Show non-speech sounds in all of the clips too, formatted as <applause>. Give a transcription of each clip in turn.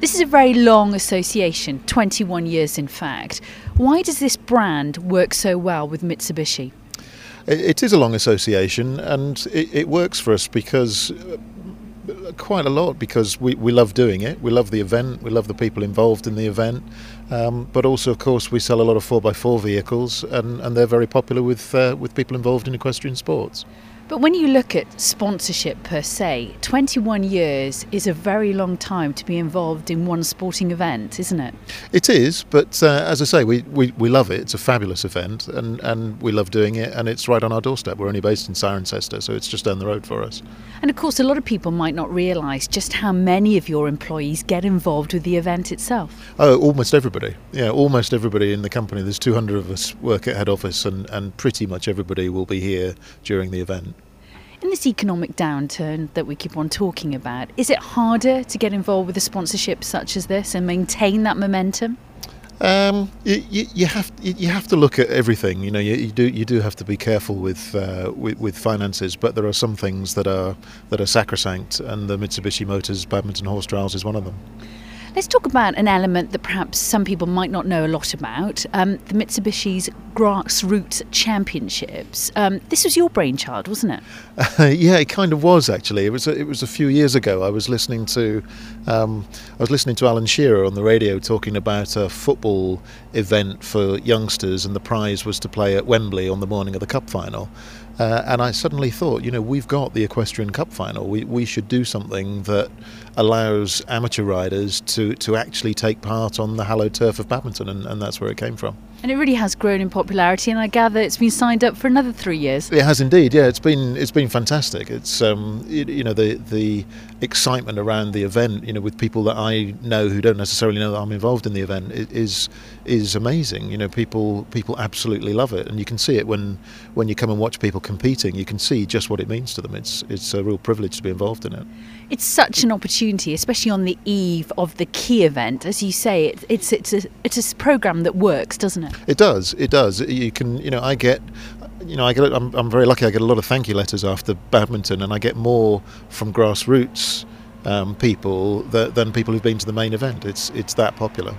This is a very long association, 21 years in fact. Why does this brand work so well with Mitsubishi? It is a long association and it, it works for us because uh, quite a lot because we, we love doing it. We love the event. We love the people involved in the event. Um, but also, of course, we sell a lot of 4x4 vehicles and, and they're very popular with, uh, with people involved in equestrian sports. But when you look at sponsorship per se, 21 years is a very long time to be involved in one sporting event, isn't it? It is, but uh, as I say, we, we, we love it. It's a fabulous event and, and we love doing it, and it's right on our doorstep. We're only based in Cirencester, so it's just down the road for us. And of course, a lot of people might not realise just how many of your employees get involved with the event itself. Oh, almost everybody. Yeah, almost everybody in the company. There's 200 of us work at head office, and, and pretty much everybody will be here during the event. In this economic downturn that we keep on talking about, is it harder to get involved with a sponsorship such as this and maintain that momentum? Um, you, you, you, have you have to look at everything. You know, you, you do you do have to be careful with, uh, with, with finances, but there are some things that are that are sacrosanct, and the Mitsubishi Motors Badminton Horse Trials is one of them. Let's talk about an element that perhaps some people might not know a lot about um, the Mitsubishi's Grassroots Championships. Um, this was your brainchild, wasn't it? Uh, <laughs> yeah, it kind of was actually. It was a, it was a few years ago. I was listening to um, I was listening to Alan Shearer on the radio talking about a football event for youngsters, and the prize was to play at Wembley on the morning of the cup final. Uh, and I suddenly thought, you know, we've got the Equestrian Cup final. We, we should do something that allows amateur riders to, to actually take part on the hallowed turf of badminton, and, and that's where it came from. And it really has grown in popularity, and I gather it's been signed up for another three years. It has indeed, yeah. It's been it's been fantastic. It's um, it, you know the the excitement around the event, you know, with people that I know who don't necessarily know that I'm involved in the event, is is amazing. You know, people people absolutely love it, and you can see it when when you come and watch people competing. You can see just what it means to them. It's it's a real privilege to be involved in it. It's such an opportunity, especially on the eve of the key event, as you say. It, it's it's a it's a program that works, doesn't it? It? It does. It does. You can, you know, I get you know, I get. I'm, I'm very lucky. I get a lot of thank you letters after badminton, and I get more from grassroots um, people that, than people who've been to the main event. It's it's that popular.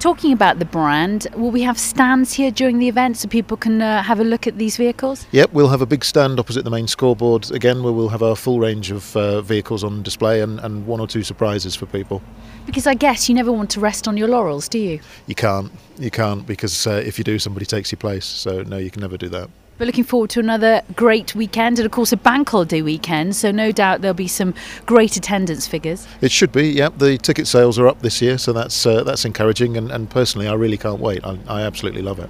Talking about the brand, will we have stands here during the event so people can uh, have a look at these vehicles? Yep, we'll have a big stand opposite the main scoreboard again where we'll have our full range of uh, vehicles on display and, and one or two surprises for people. Because I guess you never want to rest on your laurels, do you? You can't. You can't because uh, if you do, somebody takes your place. So, no, you can never do that. We're looking forward to another great weekend and, of course, a bank holiday weekend. So, no doubt there'll be some great attendance figures. It should be, yep. The ticket sales are up this year, so that's uh, that's encouraging. And, and personally, I really can't wait. I, I absolutely love it.